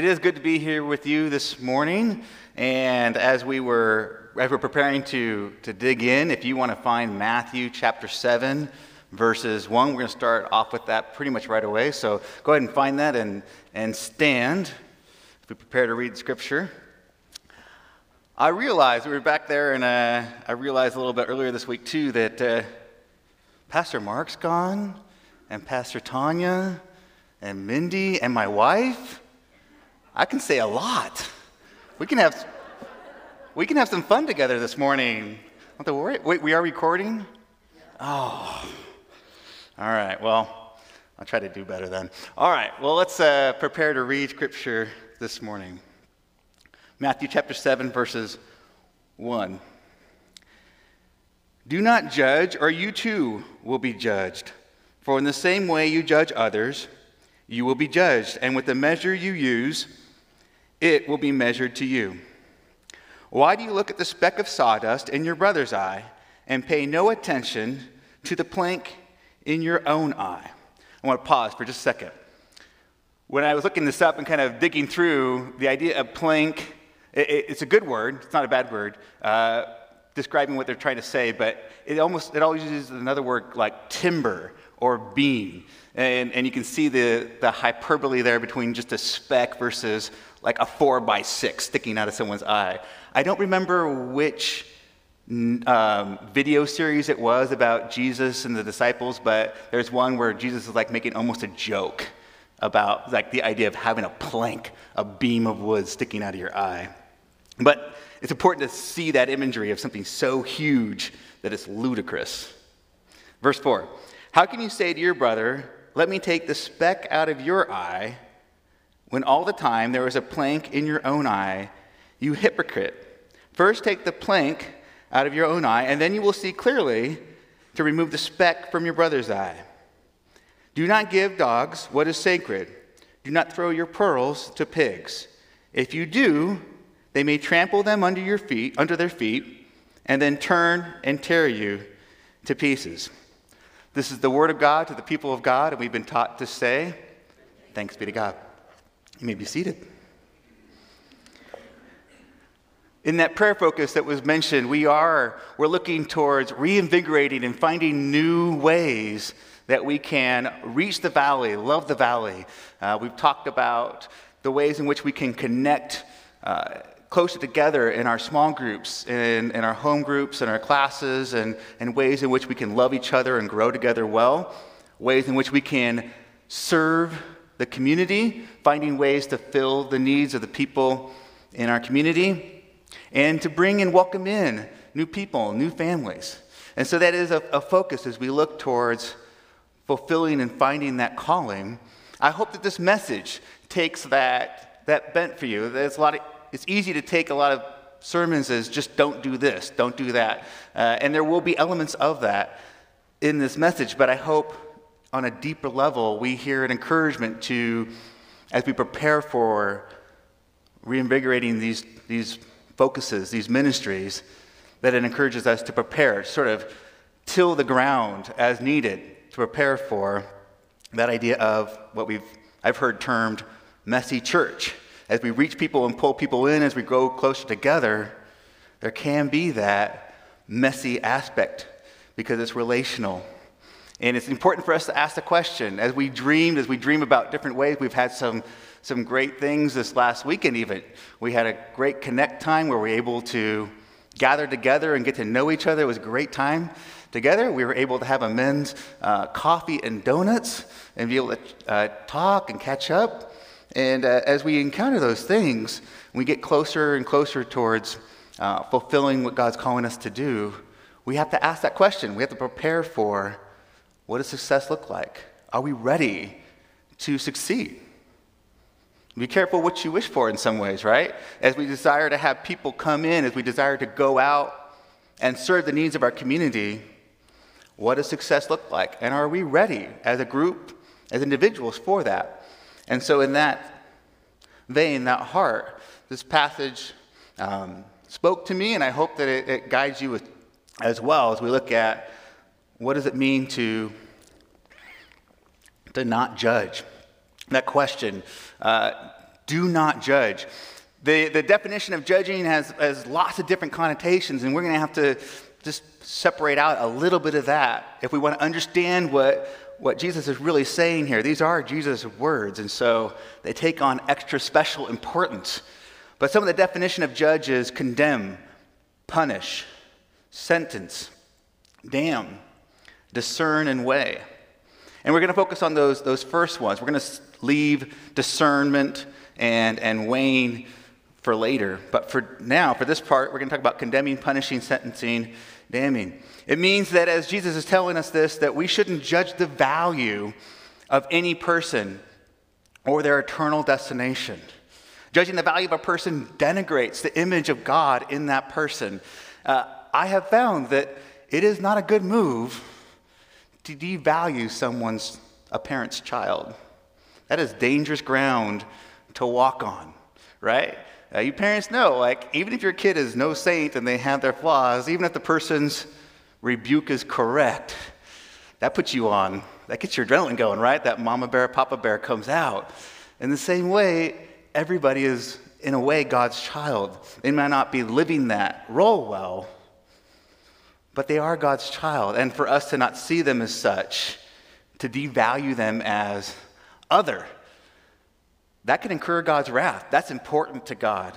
It is good to be here with you this morning. And as we were, as we're preparing to, to dig in, if you want to find Matthew chapter 7, verses 1, we're going to start off with that pretty much right away. So go ahead and find that and, and stand as we prepare to read scripture. I realized, we were back there, and uh, I realized a little bit earlier this week too that uh, Pastor Mark's gone, and Pastor Tanya, and Mindy, and my wife. I can say a lot. We can have, we can have some fun together this morning. Have worry. Wait, we are recording? Oh. All right, well, I'll try to do better then. All right, well, let's uh, prepare to read scripture this morning. Matthew chapter 7, verses 1. Do not judge, or you too will be judged. For in the same way you judge others, you will be judged, and with the measure you use, it will be measured to you. Why do you look at the speck of sawdust in your brother's eye and pay no attention to the plank in your own eye? I want to pause for just a second. When I was looking this up and kind of digging through, the idea of plank, it, it's a good word, it's not a bad word, uh, describing what they're trying to say, but it almost, it always uses another word like timber or beam. And, and you can see the, the hyperbole there between just a speck versus like a four by six sticking out of someone's eye. I don't remember which um, video series it was about Jesus and the disciples, but there's one where Jesus is like making almost a joke about like the idea of having a plank, a beam of wood sticking out of your eye. But it's important to see that imagery of something so huge that it's ludicrous. Verse 4 How can you say to your brother, Let me take the speck out of your eye? when all the time there is a plank in your own eye, you hypocrite. First take the plank out of your own eye, and then you will see clearly to remove the speck from your brother's eye. Do not give dogs what is sacred. Do not throw your pearls to pigs. If you do, they may trample them under your feet, under their feet, and then turn and tear you to pieces. This is the word of God to the people of God, and we've been taught to say, Thanks be to God. You may be seated. In that prayer focus that was mentioned, we are we're looking towards reinvigorating and finding new ways that we can reach the valley, love the valley. Uh, we've talked about the ways in which we can connect uh, closer together in our small groups, in, in our home groups, in our classes, and, and ways in which we can love each other and grow together well, ways in which we can serve the community, finding ways to fill the needs of the people in our community, and to bring and welcome in new people, new families. And so that is a, a focus as we look towards fulfilling and finding that calling. I hope that this message takes that, that bent for you. There's a lot of, it's easy to take a lot of sermons as just don't do this, don't do that. Uh, and there will be elements of that in this message, but I hope on a deeper level, we hear an encouragement to, as we prepare for reinvigorating these, these focuses, these ministries, that it encourages us to prepare, sort of till the ground as needed to prepare for that idea of what we've, I've heard termed messy church. As we reach people and pull people in, as we grow closer together, there can be that messy aspect because it's relational and it's important for us to ask the question as we dreamed, as we dream about different ways. We've had some, some great things this last weekend, even. We had a great connect time where we were able to gather together and get to know each other. It was a great time together. We were able to have a men's uh, coffee and donuts and be able to uh, talk and catch up. And uh, as we encounter those things, we get closer and closer towards uh, fulfilling what God's calling us to do. We have to ask that question. We have to prepare for what does success look like? Are we ready to succeed? Be careful what you wish for in some ways, right? As we desire to have people come in, as we desire to go out and serve the needs of our community, what does success look like? And are we ready as a group, as individuals for that? And so, in that vein, that heart, this passage um, spoke to me, and I hope that it, it guides you as well as we look at what does it mean to, to not judge? That question, uh, do not judge. The, the definition of judging has, has lots of different connotations, and we're going to have to just separate out a little bit of that if we want to understand what, what Jesus is really saying here. These are Jesus' words, and so they take on extra special importance. But some of the definition of judge is condemn, punish, sentence, damn, discern, and weigh. And we're going to focus on those, those first ones. We're going to leave discernment and, and weighing for later. But for now, for this part, we're going to talk about condemning, punishing, sentencing, damning. It means that as Jesus is telling us this, that we shouldn't judge the value of any person or their eternal destination. Judging the value of a person denigrates the image of God in that person. Uh, I have found that it is not a good move to devalue someone's a parent's child. That is dangerous ground to walk on, right? Uh, you parents know, like, even if your kid is no saint and they have their flaws, even if the person's rebuke is correct, that puts you on, that gets your adrenaline going, right? That mama bear, papa bear comes out. In the same way, everybody is, in a way, God's child. They might not be living that role well, but they are God's child. And for us to not see them as such, to devalue them as other, that can incur God's wrath. That's important to God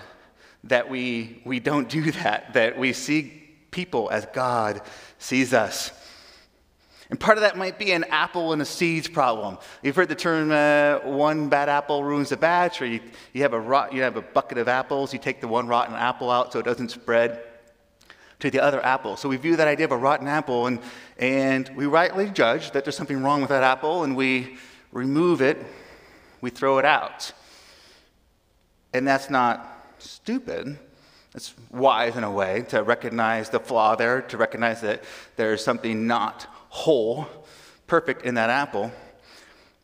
that we, we don't do that, that we see people as God sees us. And part of that might be an apple and a seeds problem. You've heard the term uh, one bad apple ruins the batch, or you, you, have a rot, you have a bucket of apples, you take the one rotten apple out so it doesn't spread to the other apple. So we view that idea of a rotten apple, and, and we rightly judge that there's something wrong with that apple, and we remove it, we throw it out. And that's not stupid. It's wise in a way to recognize the flaw there, to recognize that there's something not whole, perfect in that apple.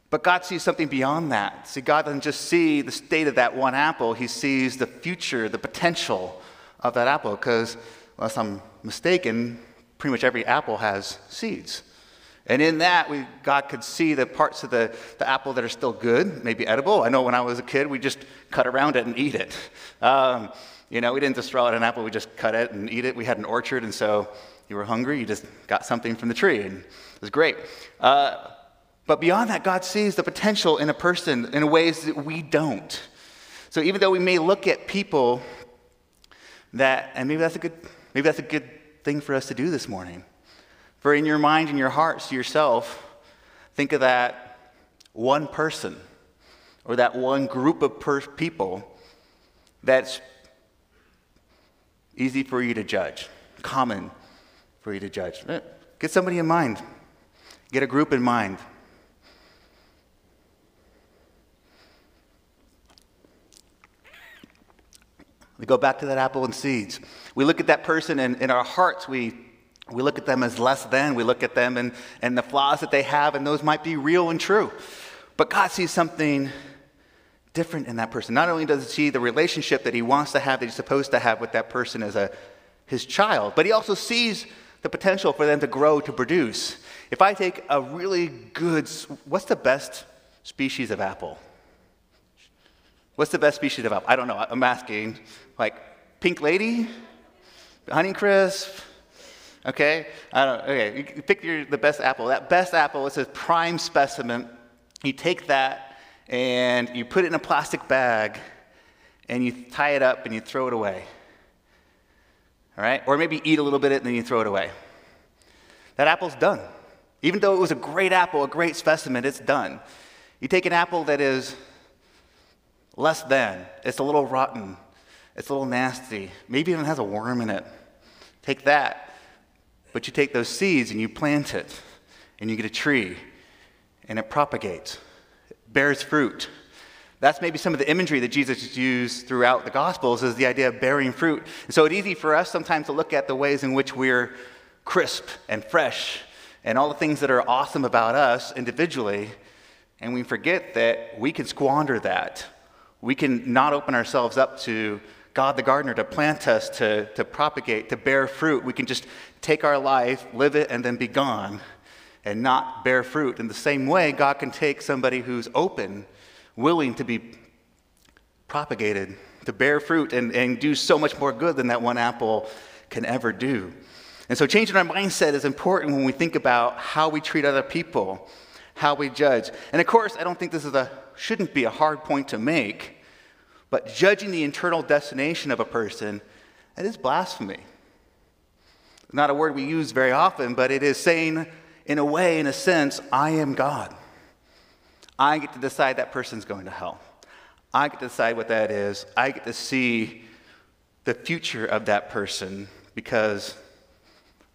But God sees something beyond that. See, God doesn't just see the state of that one apple, He sees the future, the potential of that apple, because unless I'm mistaken, pretty much every apple has seeds. And in that, we, God could see the parts of the, the apple that are still good, maybe edible. I know when I was a kid, we just cut around it and eat it. Um, you know, we didn't just throw out an apple, we just cut it and eat it. We had an orchard, and so you were hungry, you just got something from the tree, and it was great. Uh, but beyond that, God sees the potential in a person in ways that we don't. So even though we may look at people that, and maybe that's a good Maybe that's a good thing for us to do this morning. For in your mind and your hearts to yourself, think of that one person or that one group of per- people that's easy for you to judge, common for you to judge. Eh, get somebody in mind, get a group in mind. We go back to that apple and seeds. We look at that person and in our hearts, we, we look at them as less than. We look at them and, and the flaws that they have, and those might be real and true. But God sees something different in that person. Not only does he see the relationship that he wants to have, that he's supposed to have with that person as a, his child, but he also sees the potential for them to grow to produce. If I take a really good, what's the best species of apple? What's the best species of apple? I don't know. I'm asking. Like, pink lady? Honeycrisp. Okay, I don't. Okay, you pick your, the best apple. That best apple is a prime specimen. You take that and you put it in a plastic bag, and you tie it up and you throw it away. All right, or maybe eat a little bit of it and then you throw it away. That apple's done. Even though it was a great apple, a great specimen, it's done. You take an apple that is less than, it's a little rotten, it's a little nasty, maybe even has a worm in it. Take that. But you take those seeds and you plant it, and you get a tree, and it propagates, it bears fruit. That's maybe some of the imagery that Jesus used throughout the Gospels is the idea of bearing fruit. And so it's easy for us sometimes to look at the ways in which we're crisp and fresh and all the things that are awesome about us individually, and we forget that we can squander that. We can not open ourselves up to God the gardener to plant us, to, to propagate, to bear fruit. We can just take our life, live it, and then be gone and not bear fruit. In the same way, God can take somebody who's open, willing to be propagated, to bear fruit, and, and do so much more good than that one apple can ever do. And so, changing our mindset is important when we think about how we treat other people, how we judge. And of course, I don't think this is a shouldn't be a hard point to make, but judging the internal destination of a person, that is blasphemy. Not a word we use very often, but it is saying, in a way, in a sense, I am God. I get to decide that person's going to hell. I get to decide what that is. I get to see the future of that person because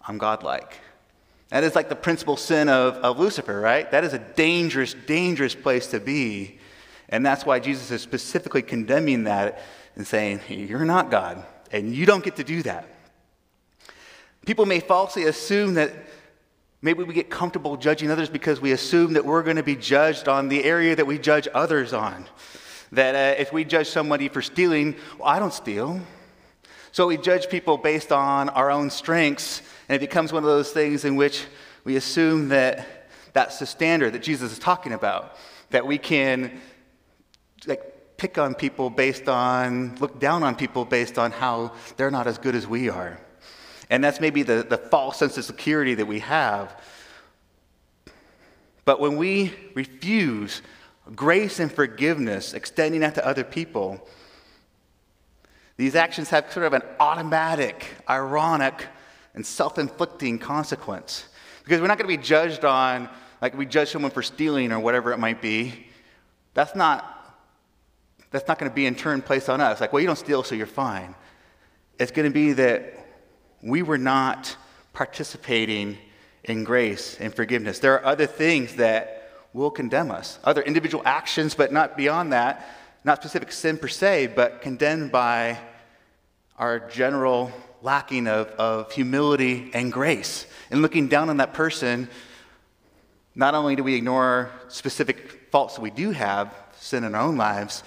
I'm godlike. That is like the principal sin of, of Lucifer, right? That is a dangerous, dangerous place to be. And that's why Jesus is specifically condemning that and saying, You're not God, and you don't get to do that. People may falsely assume that maybe we get comfortable judging others because we assume that we're going to be judged on the area that we judge others on. That uh, if we judge somebody for stealing, well, I don't steal. So we judge people based on our own strengths, and it becomes one of those things in which we assume that that's the standard that Jesus is talking about. That we can like, pick on people based on, look down on people based on how they're not as good as we are. And that's maybe the, the false sense of security that we have. But when we refuse grace and forgiveness, extending that to other people, these actions have sort of an automatic, ironic, and self inflicting consequence. Because we're not going to be judged on, like we judge someone for stealing or whatever it might be. That's not, that's not going to be in turn placed on us. Like, well, you don't steal, so you're fine. It's going to be that we were not participating in grace and forgiveness. There are other things that will condemn us, other individual actions, but not beyond that, not specific sin per se, but condemned by our general lacking of, of humility and grace. And looking down on that person, not only do we ignore specific faults that we do have, sin in our own lives,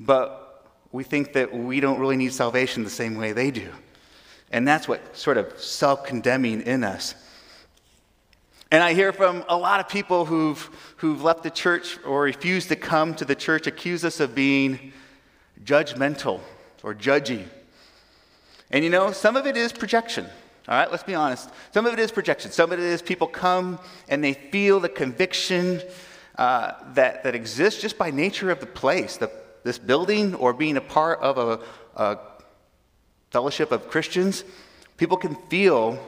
but we think that we don't really need salvation the same way they do. And that's what sort of self condemning in us. And I hear from a lot of people who've, who've left the church or refused to come to the church accuse us of being judgmental or judgy. And you know, some of it is projection. All right, let's be honest. Some of it is projection. Some of it is people come and they feel the conviction uh, that, that exists just by nature of the place, the, this building, or being a part of a, a fellowship of Christians, people can feel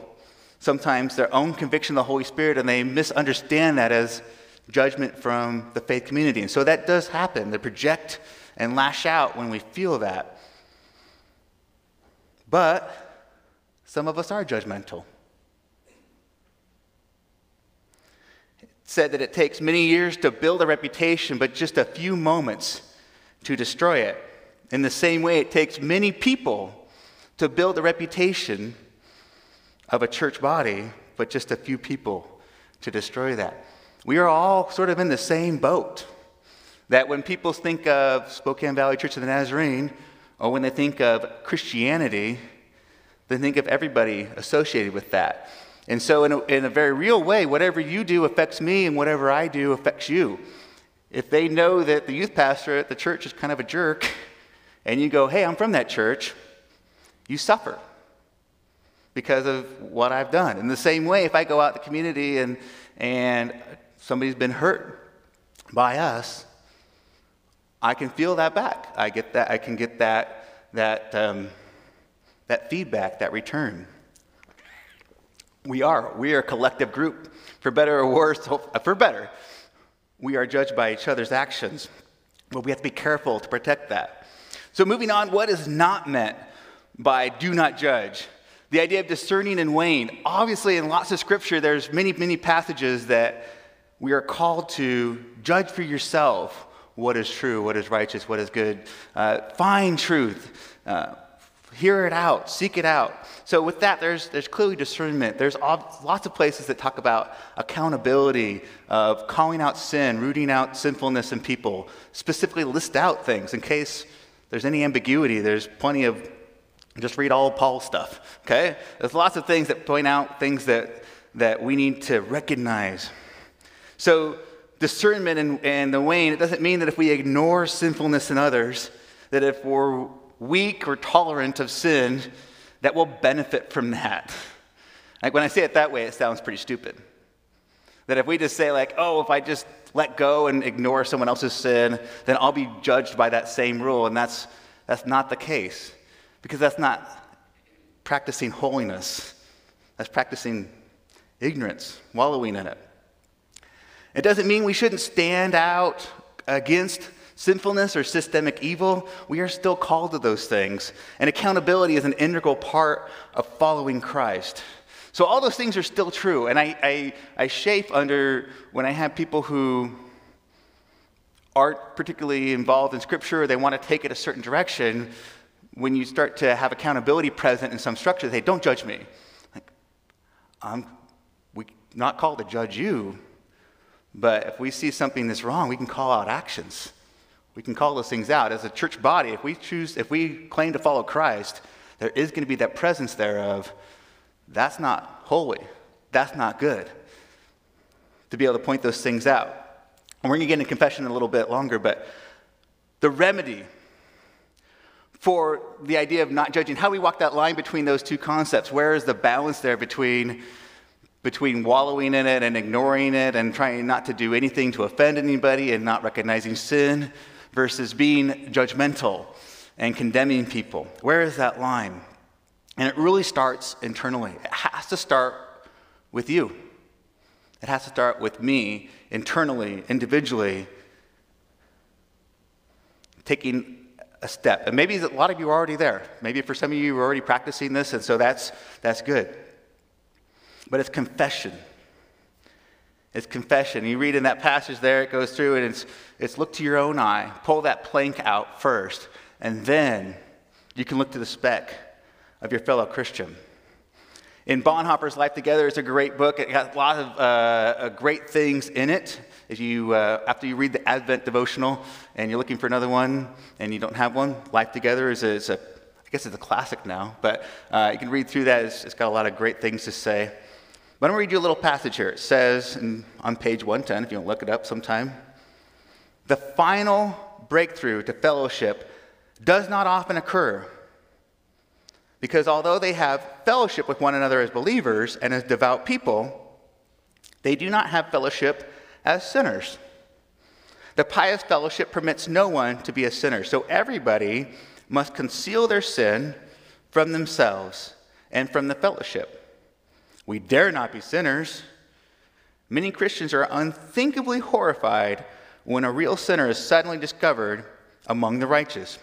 sometimes their own conviction of the Holy Spirit and they misunderstand that as judgment from the faith community. And so that does happen. They project and lash out when we feel that. But some of us are judgmental. It said that it takes many years to build a reputation, but just a few moments to destroy it. In the same way, it takes many people to build the reputation of a church body, but just a few people to destroy that. We are all sort of in the same boat. That when people think of Spokane Valley Church of the Nazarene, or when they think of Christianity, they think of everybody associated with that. And so, in a, in a very real way, whatever you do affects me, and whatever I do affects you. If they know that the youth pastor at the church is kind of a jerk, and you go, hey, I'm from that church, you suffer because of what I've done. In the same way, if I go out in the community and, and somebody's been hurt by us, I can feel that back. I get that. I can get that that um, that feedback, that return. We are we are a collective group, for better or worse. For better, we are judged by each other's actions, but we have to be careful to protect that. So, moving on, what is not meant by do not judge. The idea of discerning and weighing. Obviously, in lots of scripture, there's many, many passages that we are called to judge for yourself what is true, what is righteous, what is good. Uh, find truth. Uh, hear it out, seek it out. So, with that, there's, there's clearly discernment. There's all, lots of places that talk about accountability, of calling out sin, rooting out sinfulness in people, specifically list out things in case there's any ambiguity. There's plenty of just read all Paul's stuff, okay? There's lots of things that point out things that, that we need to recognize. So, discernment and, and the wane, it doesn't mean that if we ignore sinfulness in others, that if we're weak or tolerant of sin, that we'll benefit from that. Like when I say it that way, it sounds pretty stupid. That if we just say, like, oh, if I just let go and ignore someone else's sin, then I'll be judged by that same rule. And that's, that's not the case, because that's not practicing holiness, that's practicing ignorance, wallowing in it. It doesn't mean we shouldn't stand out against sinfulness or systemic evil. We are still called to those things. And accountability is an integral part of following Christ. So all those things are still true. And I, I, I shape under when I have people who aren't particularly involved in Scripture, they want to take it a certain direction. When you start to have accountability present in some structure, they don't judge me. Like, I'm we not called to judge you, but if we see something that's wrong, we can call out actions. We can call those things out. As a church body, if we choose, if we claim to follow Christ, there is going to be that presence there of that's not holy. That's not good. To be able to point those things out. And we're going to get into confession in a little bit longer, but the remedy for the idea of not judging, how we walk that line between those two concepts? Where is the balance there between between wallowing in it and ignoring it and trying not to do anything to offend anybody and not recognizing sin versus being judgmental and condemning people. Where is that line? And it really starts internally. It has to start with you. It has to start with me internally, individually, taking a step. And maybe a lot of you are already there. Maybe for some of you, you're already practicing this, and so that's, that's good. But it's confession. It's confession. You read in that passage there, it goes through, and it's, it's look to your own eye, pull that plank out first, and then you can look to the speck of your fellow Christian. In Bonhoeffer's Life Together, it's a great book. It has a lot of uh, uh, great things in it. If you, uh, after you read the Advent devotional and you're looking for another one and you don't have one, Life Together is a, is a I guess it's a classic now, but uh, you can read through that. It's, it's got a lot of great things to say. But I'm going to read you a little passage here. It says on page 110, if you want to look it up sometime, the final breakthrough to fellowship does not often occur. Because although they have fellowship with one another as believers and as devout people, they do not have fellowship as sinners. The pious fellowship permits no one to be a sinner, so everybody must conceal their sin from themselves and from the fellowship. We dare not be sinners. Many Christians are unthinkably horrified when a real sinner is suddenly discovered among the righteous.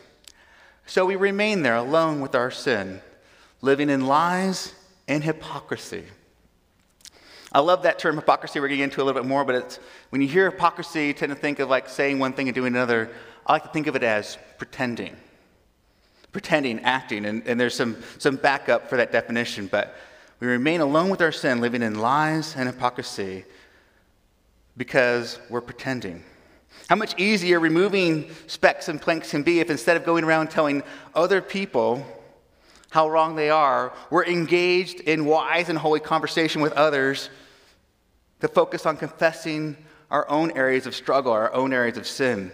So we remain there alone with our sin, living in lies and hypocrisy. I love that term hypocrisy. We're getting into a little bit more, but it's, when you hear hypocrisy, you tend to think of like saying one thing and doing another. I like to think of it as pretending. Pretending, acting, and, and there's some, some backup for that definition, but we remain alone with our sin, living in lies and hypocrisy because we're pretending. How much easier removing specks and planks can be if instead of going around telling other people how wrong they are, we're engaged in wise and holy conversation with others to focus on confessing our own areas of struggle, our own areas of sin.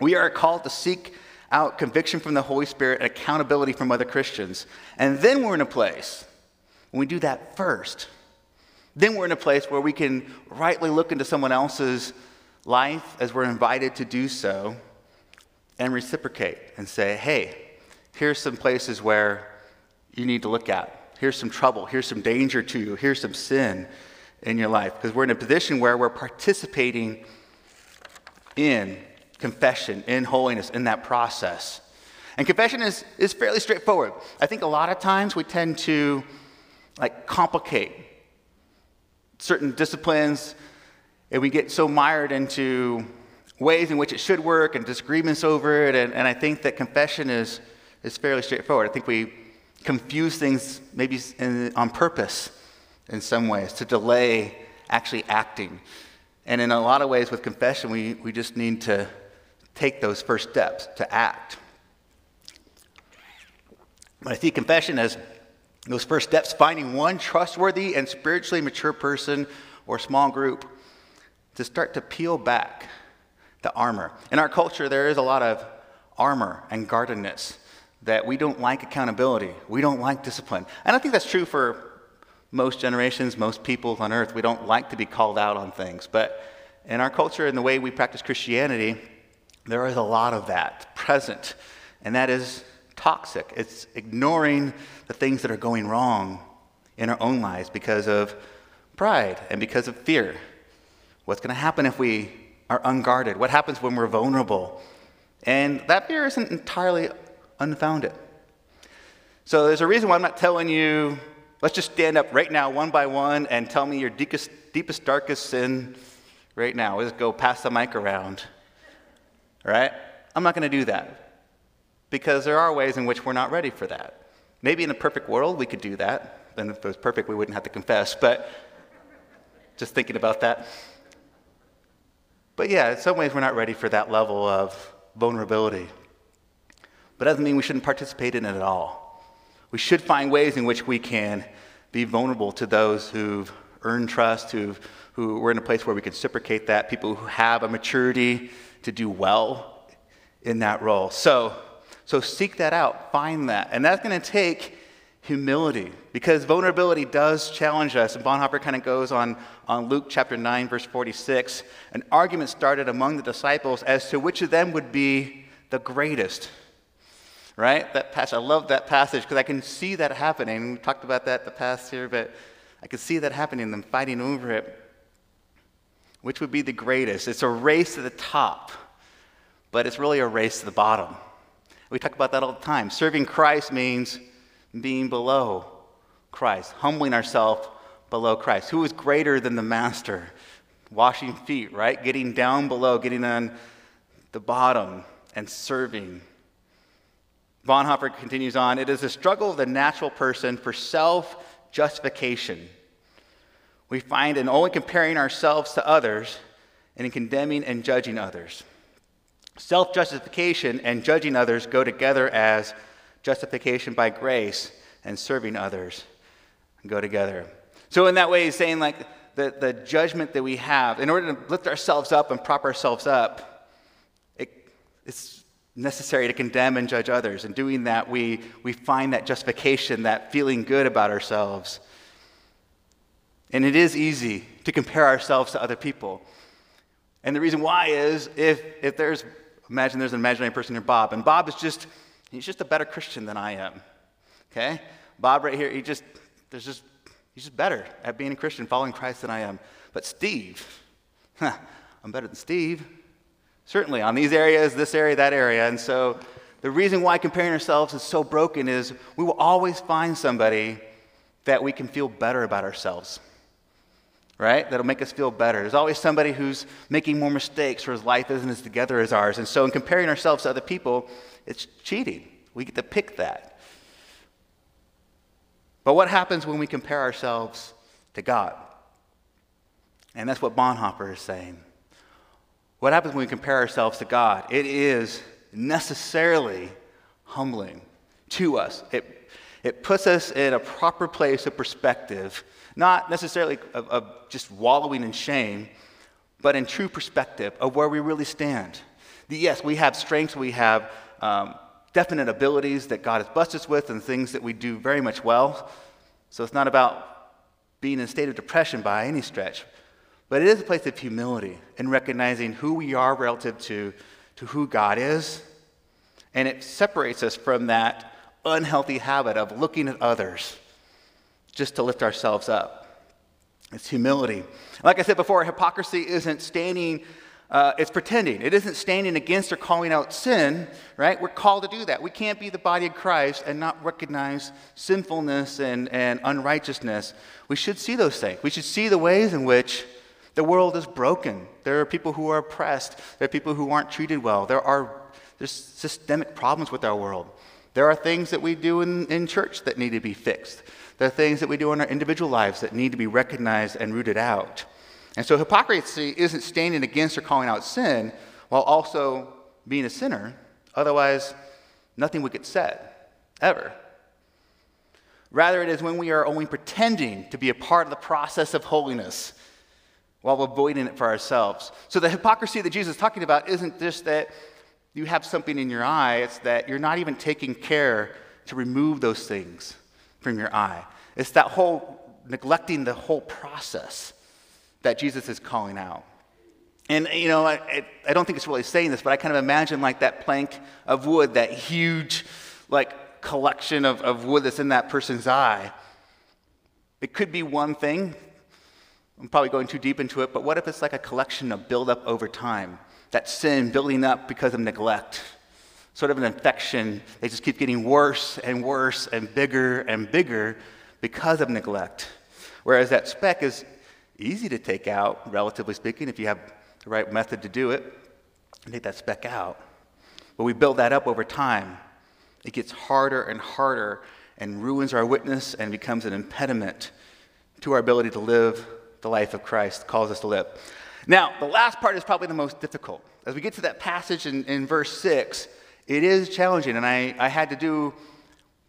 We are called to seek out conviction from the Holy Spirit and accountability from other Christians. And then we're in a place when we do that first, then we're in a place where we can rightly look into someone else's life as we're invited to do so and reciprocate and say, hey, here's some places where you need to look at. Here's some trouble. Here's some danger to you. Here's some sin in your life. Because we're in a position where we're participating in confession, in holiness, in that process. And confession is, is fairly straightforward. I think a lot of times we tend to like complicate certain disciplines and we get so mired into ways in which it should work and disagreements over it and, and i think that confession is, is fairly straightforward. I think we confuse things maybe in, on purpose in some ways to delay actually acting. And in a lot of ways with confession we, we just need to take those first steps to act. But i see confession as those first steps, finding one trustworthy and spiritually mature person or small group to start to peel back the armor. In our culture, there is a lot of armor and guardedness that we don't like accountability, we don't like discipline. And I think that's true for most generations, most people on earth. We don't like to be called out on things. But in our culture and the way we practice Christianity, there is a lot of that present. And that is toxic. It's ignoring the things that are going wrong in our own lives because of pride and because of fear. What's going to happen if we are unguarded? What happens when we're vulnerable? And that fear isn't entirely unfounded. So there's a reason why I'm not telling you, let's just stand up right now, one by one, and tell me your deepest, deepest darkest sin right now. Let's go pass the mic around. All right? I'm not going to do that because there are ways in which we're not ready for that. Maybe in a perfect world we could do that. And if it was perfect, we wouldn't have to confess. But just thinking about that. But yeah, in some ways we're not ready for that level of vulnerability. But doesn't mean we shouldn't participate in it at all. We should find ways in which we can be vulnerable to those who've earned trust, who've, who we're in a place where we can reciprocate that, people who have a maturity to do well in that role. So, so seek that out, find that. And that's going to take humility because vulnerability does challenge us. And Bonhoeffer kind of goes on, on Luke chapter 9, verse 46. An argument started among the disciples as to which of them would be the greatest. Right? That passage, I love that passage because I can see that happening. We talked about that the past year, but I can see that happening, them fighting over it. Which would be the greatest? It's a race to the top, but it's really a race to the bottom. We talk about that all the time. Serving Christ means being below Christ, humbling ourselves below Christ. Who is greater than the master? Washing feet, right? Getting down below, getting on the bottom and serving. Bonhoeffer continues on it is a struggle of the natural person for self justification. We find in only comparing ourselves to others and in condemning and judging others. Self justification and judging others go together as justification by grace and serving others go together. So, in that way, he's saying like the, the judgment that we have, in order to lift ourselves up and prop ourselves up, it, it's necessary to condemn and judge others. And doing that, we, we find that justification, that feeling good about ourselves. And it is easy to compare ourselves to other people. And the reason why is if, if there's, imagine there's an imaginary person here, Bob, and Bob is just He's just a better Christian than I am. Okay? Bob right here, he just, there's just, he's just better at being a Christian, following Christ than I am. But Steve, huh, I'm better than Steve. Certainly on these areas, this area, that area. And so the reason why comparing ourselves is so broken is we will always find somebody that we can feel better about ourselves. Right? That'll make us feel better. There's always somebody who's making more mistakes or his life isn't as together as ours. And so, in comparing ourselves to other people, it's cheating. We get to pick that. But what happens when we compare ourselves to God? And that's what Bonhoeffer is saying. What happens when we compare ourselves to God? It is necessarily humbling to us. It, it puts us in a proper place of perspective, not necessarily of, of just wallowing in shame, but in true perspective of where we really stand. Yes, we have strengths, we have um, definite abilities that God has blessed us with and things that we do very much well. So it's not about being in a state of depression by any stretch, but it is a place of humility and recognizing who we are relative to, to who God is. And it separates us from that unhealthy habit of looking at others just to lift ourselves up. It's humility. Like I said before, hypocrisy isn't standing uh, it's pretending. It isn't standing against or calling out sin, right? We're called to do that. We can't be the body of Christ and not recognize sinfulness and, and unrighteousness. We should see those things. We should see the ways in which the world is broken. There are people who are oppressed. There are people who aren't treated well. There are there's systemic problems with our world. There are things that we do in, in church that need to be fixed. There are things that we do in our individual lives that need to be recognized and rooted out. And so hypocrisy isn't standing against or calling out sin while also being a sinner. Otherwise, nothing would get said, ever. Rather, it is when we are only pretending to be a part of the process of holiness, while avoiding it for ourselves. So the hypocrisy that Jesus is talking about isn't just that you have something in your eye, it's that you're not even taking care to remove those things from your eye. It's that whole neglecting the whole process that Jesus is calling out. And, you know, I, I don't think it's really saying this, but I kind of imagine like that plank of wood, that huge, like, collection of, of wood that's in that person's eye. It could be one thing. I'm probably going too deep into it, but what if it's like a collection of buildup over time? That sin building up because of neglect, sort of an infection. They just keep getting worse and worse and bigger and bigger because of neglect. Whereas that speck is easy to take out, relatively speaking, if you have the right method to do it, take that speck out. But we build that up over time. It gets harder and harder and ruins our witness and becomes an impediment to our ability to live the life of Christ calls us to live. Now, the last part is probably the most difficult. As we get to that passage in, in verse 6, it is challenging, and I, I had to do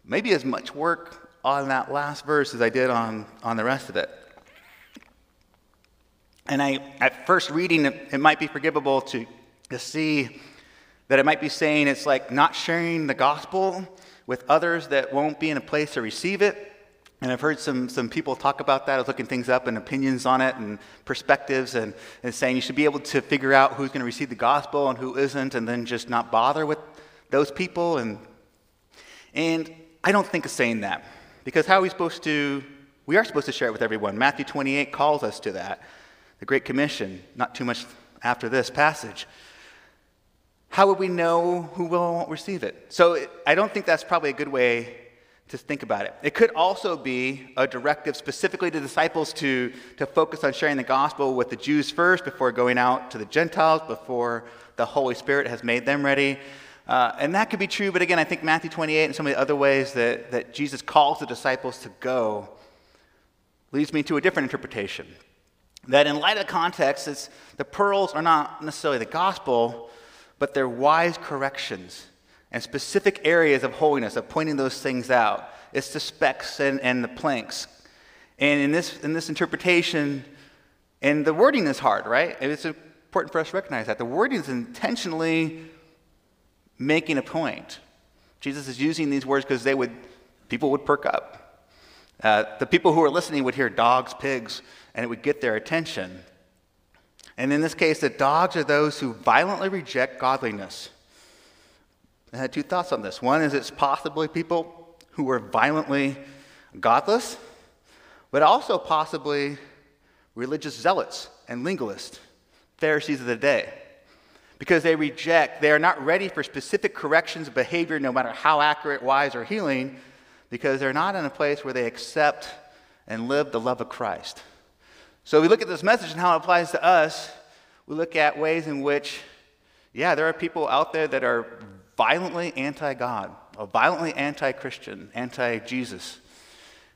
maybe as much work on that last verse as I did on, on the rest of it. And I, at first reading, it, it might be forgivable to, to see that it might be saying it's like not sharing the gospel with others that won't be in a place to receive it. And I've heard some, some people talk about that. I looking things up and opinions on it and perspectives and, and saying you should be able to figure out who's going to receive the gospel and who isn't and then just not bother with those people. And, and I don't think of saying that because how are we supposed to, we are supposed to share it with everyone. Matthew 28 calls us to that the Great Commission, not too much after this passage. How would we know who will and won't receive it? So I don't think that's probably a good way to think about it. It could also be a directive specifically to disciples to, to focus on sharing the gospel with the Jews first before going out to the Gentiles, before the Holy Spirit has made them ready. Uh, and that could be true, but again, I think Matthew 28 and some of the other ways that, that Jesus calls the disciples to go leads me to a different interpretation that in light of the context, it's, the pearls are not necessarily the gospel, but they're wise corrections and specific areas of holiness, of pointing those things out. It's the specks and, and the planks. And in this, in this interpretation, and the wording is hard, right? It's important for us to recognize that. The wording is intentionally making a point. Jesus is using these words because they would, people would perk up. Uh, the people who are listening would hear dogs, pigs, and it would get their attention. And in this case, the dogs are those who violently reject godliness. I had two thoughts on this. One is it's possibly people who were violently godless, but also possibly religious zealots and legalists, Pharisees of the day. Because they reject, they are not ready for specific corrections of behavior, no matter how accurate, wise, or healing, because they're not in a place where they accept and live the love of Christ. So we look at this message and how it applies to us. We look at ways in which, yeah, there are people out there that are violently anti God, violently anti Christian, anti Jesus.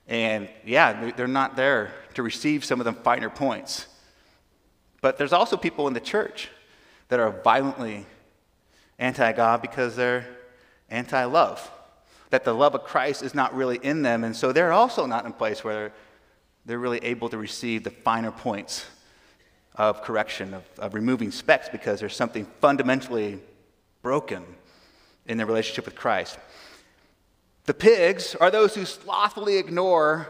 And yeah, they're not there to receive some of the finer points. But there's also people in the church that are violently anti God because they're anti love. That the love of Christ is not really in them. And so they're also not in a place where they're really able to receive the finer points of correction, of, of removing specks, because there's something fundamentally broken in their relationship with Christ. The pigs are those who slothfully ignore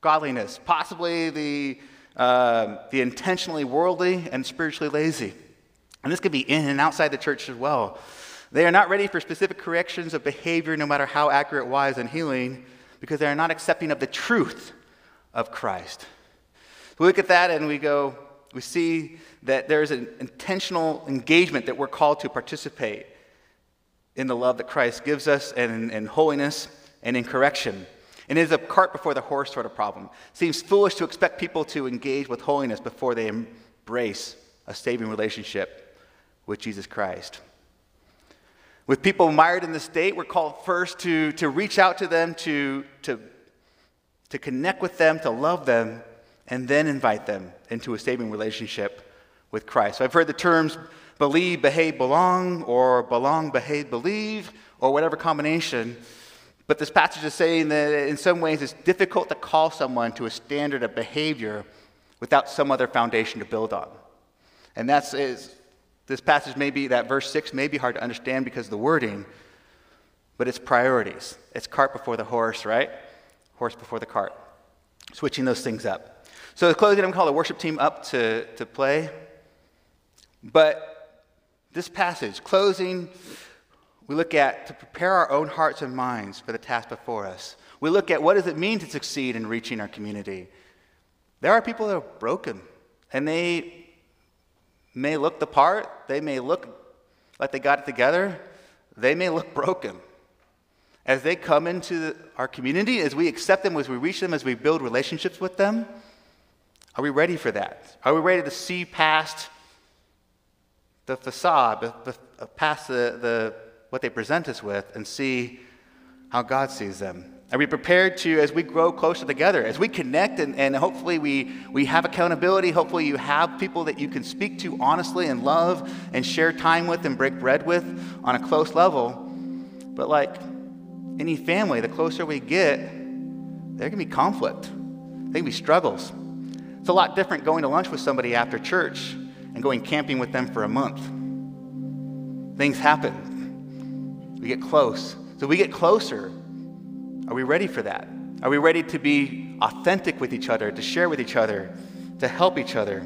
godliness, possibly the, uh, the intentionally worldly and spiritually lazy. And this could be in and outside the church as well. They are not ready for specific corrections of behavior, no matter how accurate, wise, and healing, because they are not accepting of the truth of Christ. We look at that and we go, we see that there's an intentional engagement that we're called to participate in the love that Christ gives us and in holiness and in correction. And it is a cart before the horse sort of problem. It seems foolish to expect people to engage with holiness before they embrace a saving relationship with Jesus Christ. With people mired in the state, we're called first to, to reach out to them, to, to to connect with them, to love them, and then invite them into a saving relationship with Christ. So I've heard the terms believe, behave, belong, or belong, behave, believe, or whatever combination. But this passage is saying that in some ways it's difficult to call someone to a standard of behavior without some other foundation to build on. And that's is, this passage may be, that verse 6 may be hard to understand because of the wording, but it's priorities. It's cart before the horse, right? Horse before the cart. Switching those things up. So, the closing, I'm going to call the worship team up to, to play. But this passage, closing, we look at to prepare our own hearts and minds for the task before us. We look at what does it mean to succeed in reaching our community. There are people that are broken, and they may look the part, they may look like they got it together, they may look broken. As they come into our community, as we accept them, as we reach them, as we build relationships with them, are we ready for that? Are we ready to see past the facade, the, uh, past the, the, what they present us with, and see how God sees them? Are we prepared to, as we grow closer together, as we connect and, and hopefully we, we have accountability, hopefully you have people that you can speak to honestly and love and share time with and break bread with on a close level? But like any family, the closer we get, there can be conflict, there can be struggles. It's a lot different going to lunch with somebody after church and going camping with them for a month. Things happen. We get close. So we get closer are we ready for that? Are we ready to be authentic with each other, to share with each other, to help each other,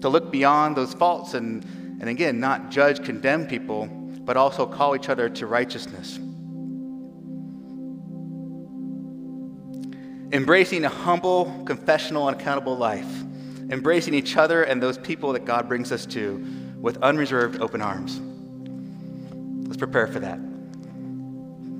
to look beyond those faults and, and again, not judge, condemn people, but also call each other to righteousness? Embracing a humble, confessional, and accountable life. Embracing each other and those people that God brings us to with unreserved open arms. Let's prepare for that.